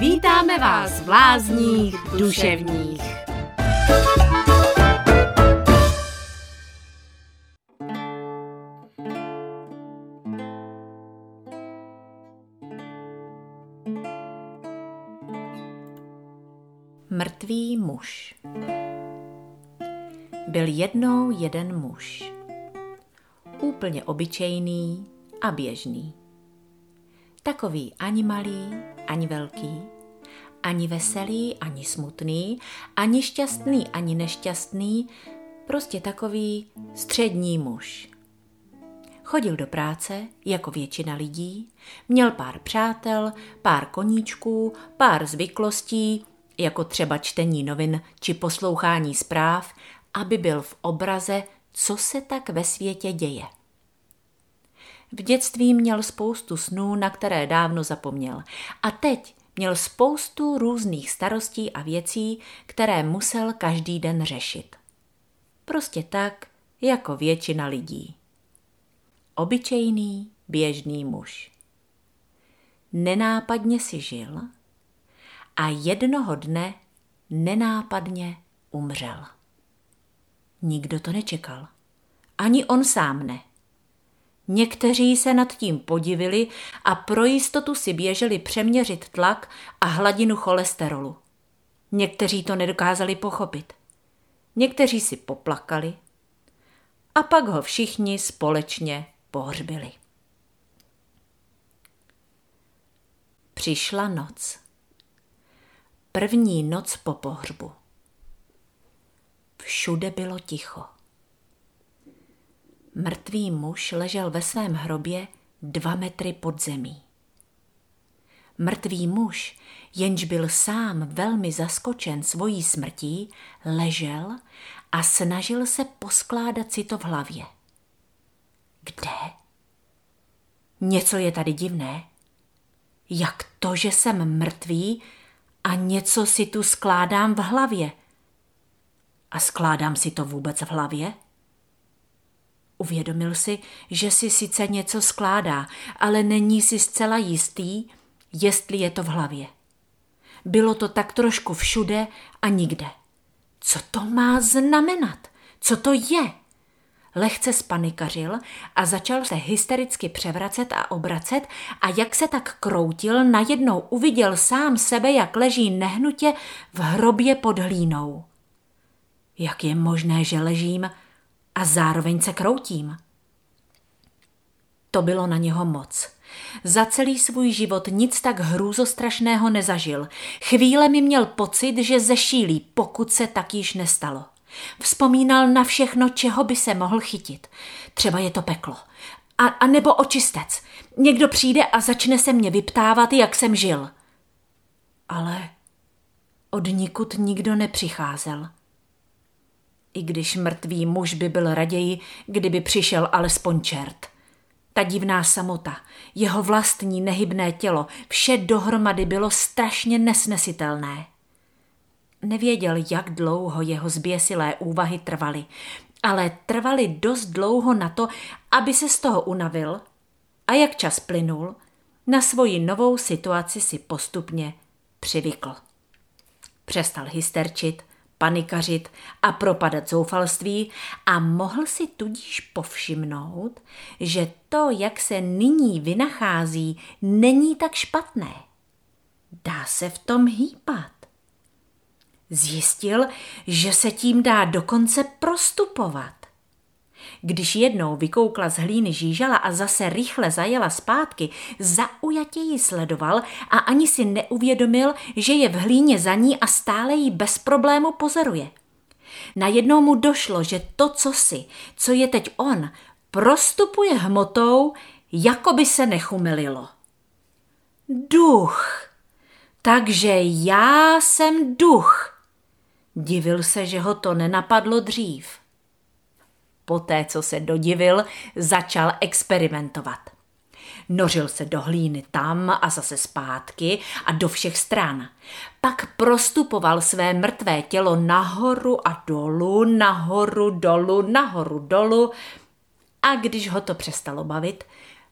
Vítáme vás v lázních duševních. Mrtvý muž Byl jednou jeden muž. Úplně obyčejný a běžný. Takový ani malý, ani velký, ani veselý, ani smutný, ani šťastný, ani nešťastný, prostě takový střední muž. Chodil do práce, jako většina lidí, měl pár přátel, pár koníčků, pár zvyklostí, jako třeba čtení novin či poslouchání zpráv, aby byl v obraze, co se tak ve světě děje. V dětství měl spoustu snů, na které dávno zapomněl. A teď měl spoustu různých starostí a věcí, které musel každý den řešit. Prostě tak, jako většina lidí. Obyčejný, běžný muž. Nenápadně si žil a jednoho dne nenápadně umřel. Nikdo to nečekal. Ani on sám ne. Někteří se nad tím podivili a pro jistotu si běželi přeměřit tlak a hladinu cholesterolu. Někteří to nedokázali pochopit. Někteří si poplakali a pak ho všichni společně pohřbili. Přišla noc. První noc po pohřbu. Všude bylo ticho. Mrtvý muž ležel ve svém hrobě dva metry pod zemí. Mrtvý muž, jenž byl sám velmi zaskočen svojí smrtí, ležel a snažil se poskládat si to v hlavě. Kde? Něco je tady divné. Jak to, že jsem mrtvý a něco si tu skládám v hlavě? A skládám si to vůbec v hlavě? Uvědomil si, že si sice něco skládá, ale není si zcela jistý, jestli je to v hlavě. Bylo to tak trošku všude a nikde. Co to má znamenat? Co to je? Lehce spanikařil a začal se hystericky převracet a obracet a jak se tak kroutil, najednou uviděl sám sebe, jak leží nehnutě v hrobě pod hlínou. Jak je možné, že ležím a zároveň se kroutím. To bylo na něho moc. Za celý svůj život nic tak hrůzostrašného nezažil. Chvíle mi měl pocit, že zešílí, pokud se tak již nestalo. Vzpomínal na všechno, čeho by se mohl chytit. Třeba je to peklo. A, a nebo očistec. Někdo přijde a začne se mě vyptávat, jak jsem žil. Ale od nikud nikdo nepřicházel i když mrtvý muž by byl raději, kdyby přišel alespoň čert. Ta divná samota, jeho vlastní nehybné tělo, vše dohromady bylo strašně nesnesitelné. Nevěděl, jak dlouho jeho zběsilé úvahy trvaly, ale trvaly dost dlouho na to, aby se z toho unavil a jak čas plynul, na svoji novou situaci si postupně přivykl. Přestal hysterčit, panikařit a propadat zoufalství a mohl si tudíž povšimnout, že to, jak se nyní vynachází, není tak špatné. Dá se v tom hýpat. Zjistil, že se tím dá dokonce prostupovat. Když jednou vykoukla z hlíny žížala a zase rychle zajela zpátky, zaujatě ji sledoval a ani si neuvědomil, že je v hlíně za ní a stále ji bez problému pozoruje. Najednou mu došlo, že to, co si, co je teď on, prostupuje hmotou, jako by se nechumililo. Duch. Takže já jsem duch. Divil se, že ho to nenapadlo dřív. Poté, co se dodivil, začal experimentovat. Nořil se do hlíny tam a zase zpátky a do všech stran. Pak prostupoval své mrtvé tělo nahoru a dolů, nahoru, dolů, nahoru, dolů a když ho to přestalo bavit,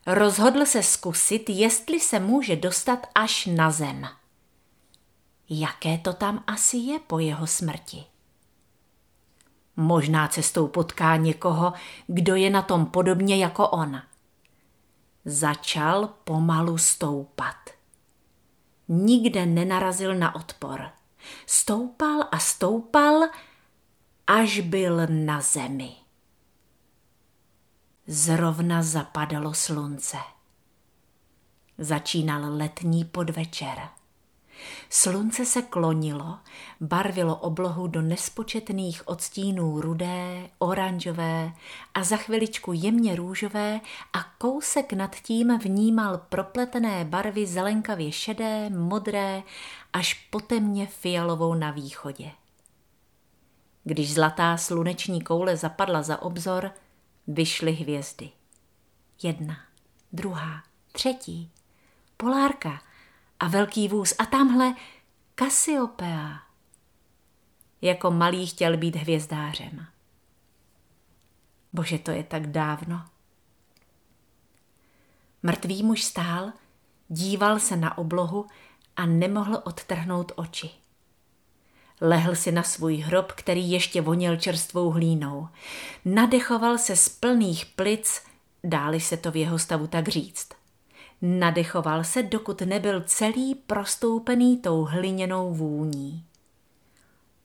rozhodl se zkusit, jestli se může dostat až na zem. jaké to tam asi je po jeho smrti. Možná cestou potká někoho, kdo je na tom podobně jako on. Začal pomalu stoupat. Nikde nenarazil na odpor. Stoupal a stoupal, až byl na zemi. Zrovna zapadalo slunce. Začínal letní podvečer. Slunce se klonilo, barvilo oblohu do nespočetných odstínů rudé, oranžové a za chviličku jemně růžové a kousek nad tím vnímal propletené barvy zelenkavě šedé, modré, až potemně fialovou na východě. Když zlatá sluneční koule zapadla za obzor, vyšly hvězdy. Jedna, druhá, třetí, polárka a velký vůz a tamhle Kasiopea. Jako malý chtěl být hvězdářem. Bože, to je tak dávno. Mrtvý muž stál, díval se na oblohu a nemohl odtrhnout oči. Lehl si na svůj hrob, který ještě voněl čerstvou hlínou. Nadechoval se z plných plic, dáli se to v jeho stavu tak říct. Nadechoval se, dokud nebyl celý prostoupený tou hliněnou vůní.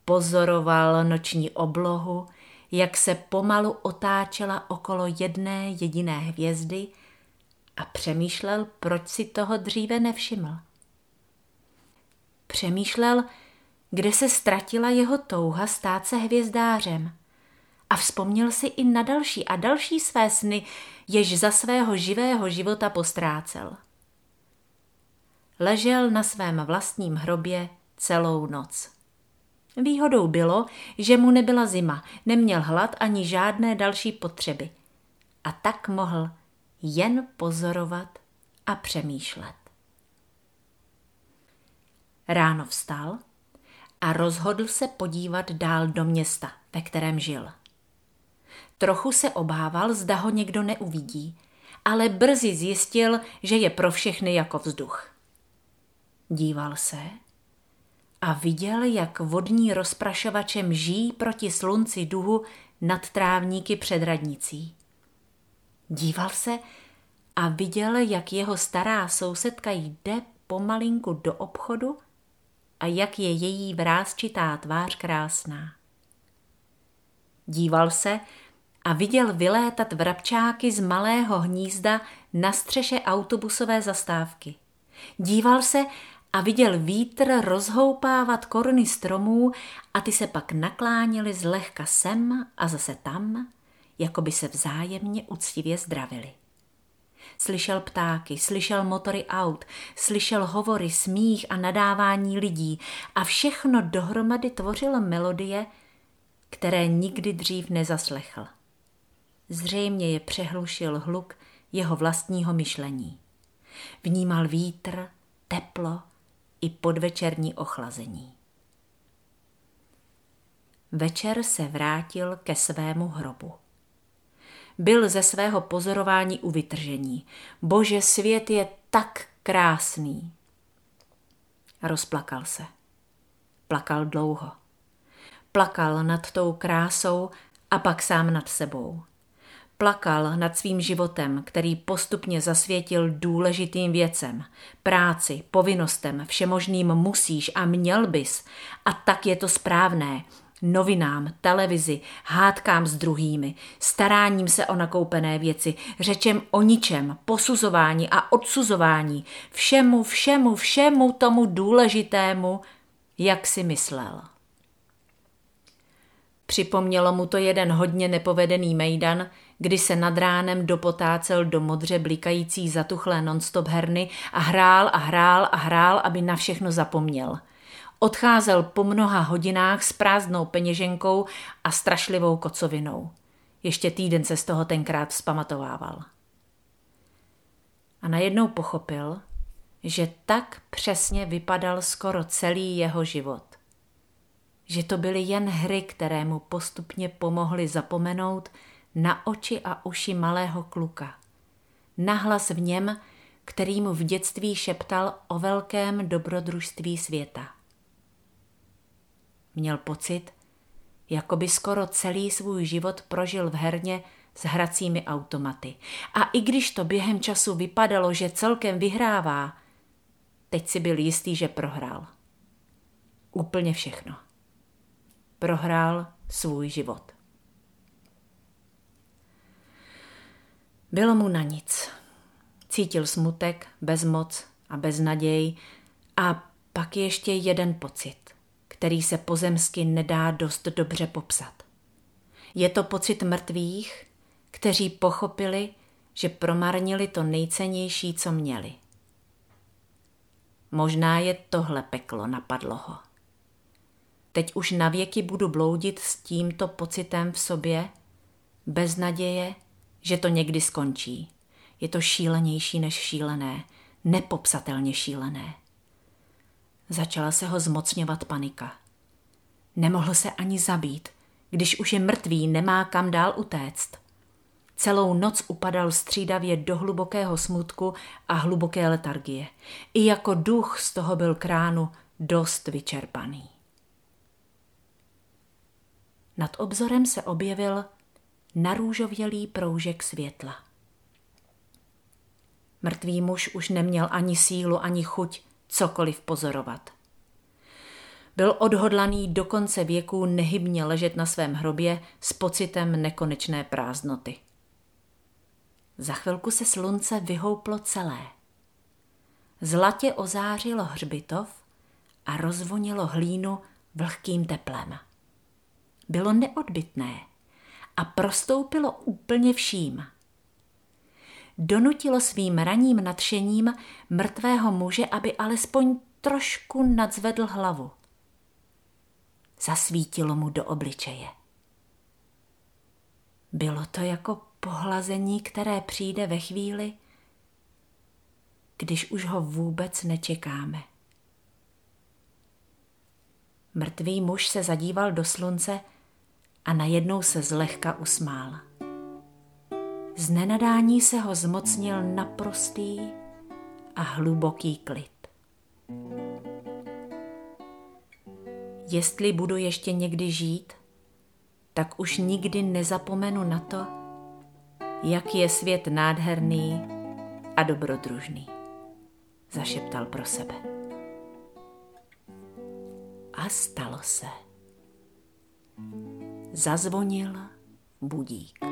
Pozoroval noční oblohu, jak se pomalu otáčela okolo jedné jediné hvězdy a přemýšlel, proč si toho dříve nevšiml. Přemýšlel, kde se ztratila jeho touha stát se hvězdářem. A vzpomněl si i na další a další své sny, jež za svého živého života postrácel. Ležel na svém vlastním hrobě celou noc. Výhodou bylo, že mu nebyla zima, neměl hlad ani žádné další potřeby. A tak mohl jen pozorovat a přemýšlet. Ráno vstal a rozhodl se podívat dál do města, ve kterém žil. Trochu se obával, zda ho někdo neuvidí, ale brzy zjistil, že je pro všechny jako vzduch. Díval se a viděl, jak vodní rozprašovače mží proti slunci duhu nad trávníky před radnicí. Díval se a viděl, jak jeho stará sousedka jde pomalinku do obchodu a jak je její vrázčitá tvář krásná. Díval se a viděl vylétat vrabčáky z malého hnízda na střeše autobusové zastávky. Díval se a viděl vítr rozhoupávat koruny stromů a ty se pak nakláněly zlehka sem a zase tam, jako by se vzájemně uctivě zdravili. Slyšel ptáky, slyšel motory aut, slyšel hovory, smích a nadávání lidí a všechno dohromady tvořilo melodie, které nikdy dřív nezaslechl. Zřejmě je přehlušil hluk jeho vlastního myšlení. Vnímal vítr, teplo i podvečerní ochlazení. Večer se vrátil ke svému hrobu byl ze svého pozorování u vytržení. Bože, svět je tak krásný. Rozplakal se. Plakal dlouho. Plakal nad tou krásou a pak sám nad sebou. Plakal nad svým životem, který postupně zasvětil důležitým věcem, práci, povinnostem, všemožným musíš a měl bys. A tak je to správné, novinám, televizi, hádkám s druhými, staráním se o nakoupené věci, řečem o ničem, posuzování a odsuzování, všemu, všemu, všemu tomu důležitému, jak si myslel. Připomnělo mu to jeden hodně nepovedený mejdan, kdy se nad ránem dopotácel do modře blikající zatuchlé nonstop herny a hrál a hrál a hrál, aby na všechno zapomněl – Odcházel po mnoha hodinách s prázdnou peněženkou a strašlivou kocovinou. Ještě týden se z toho tenkrát vzpamatovával. A najednou pochopil, že tak přesně vypadal skoro celý jeho život. Že to byly jen hry, které mu postupně pomohly zapomenout na oči a uši malého kluka. Nahlas v něm, který mu v dětství šeptal o velkém dobrodružství světa. Měl pocit, jako by skoro celý svůj život prožil v herně s hracími automaty. A i když to během času vypadalo, že celkem vyhrává, teď si byl jistý, že prohrál. Úplně všechno. Prohrál svůj život. Bylo mu na nic. Cítil smutek, bezmoc a beznaděj a pak ještě jeden pocit, který se pozemsky nedá dost dobře popsat. Je to pocit mrtvých, kteří pochopili, že promarnili to nejcennější, co měli. Možná je tohle peklo napadlo ho. Teď už navěky budu bloudit s tímto pocitem v sobě, bez naděje, že to někdy skončí. Je to šílenější než šílené, nepopsatelně šílené. Začala se ho zmocňovat panika. Nemohl se ani zabít, když už je mrtvý, nemá kam dál utéct. Celou noc upadal střídavě do hlubokého smutku a hluboké letargie. I jako duch z toho byl kránu dost vyčerpaný. Nad obzorem se objevil narůžovělý proužek světla. Mrtvý muž už neměl ani sílu, ani chuť cokoliv pozorovat. Byl odhodlaný do konce věku nehybně ležet na svém hrobě s pocitem nekonečné prázdnoty. Za chvilku se slunce vyhouplo celé. Zlatě ozářilo hřbitov a rozvonilo hlínu vlhkým teplem. Bylo neodbitné a prostoupilo úplně vším. Donutilo svým raním nadšením mrtvého muže, aby alespoň trošku nadzvedl hlavu. Zasvítilo mu do obličeje. Bylo to jako pohlazení, které přijde ve chvíli, když už ho vůbec nečekáme. Mrtvý muž se zadíval do slunce a najednou se zlehka usmál. Z nenadání se ho zmocnil naprostý a hluboký klid. Jestli budu ještě někdy žít, tak už nikdy nezapomenu na to, jak je svět nádherný a dobrodružný, zašeptal pro sebe. A stalo se. Zazvonil budík.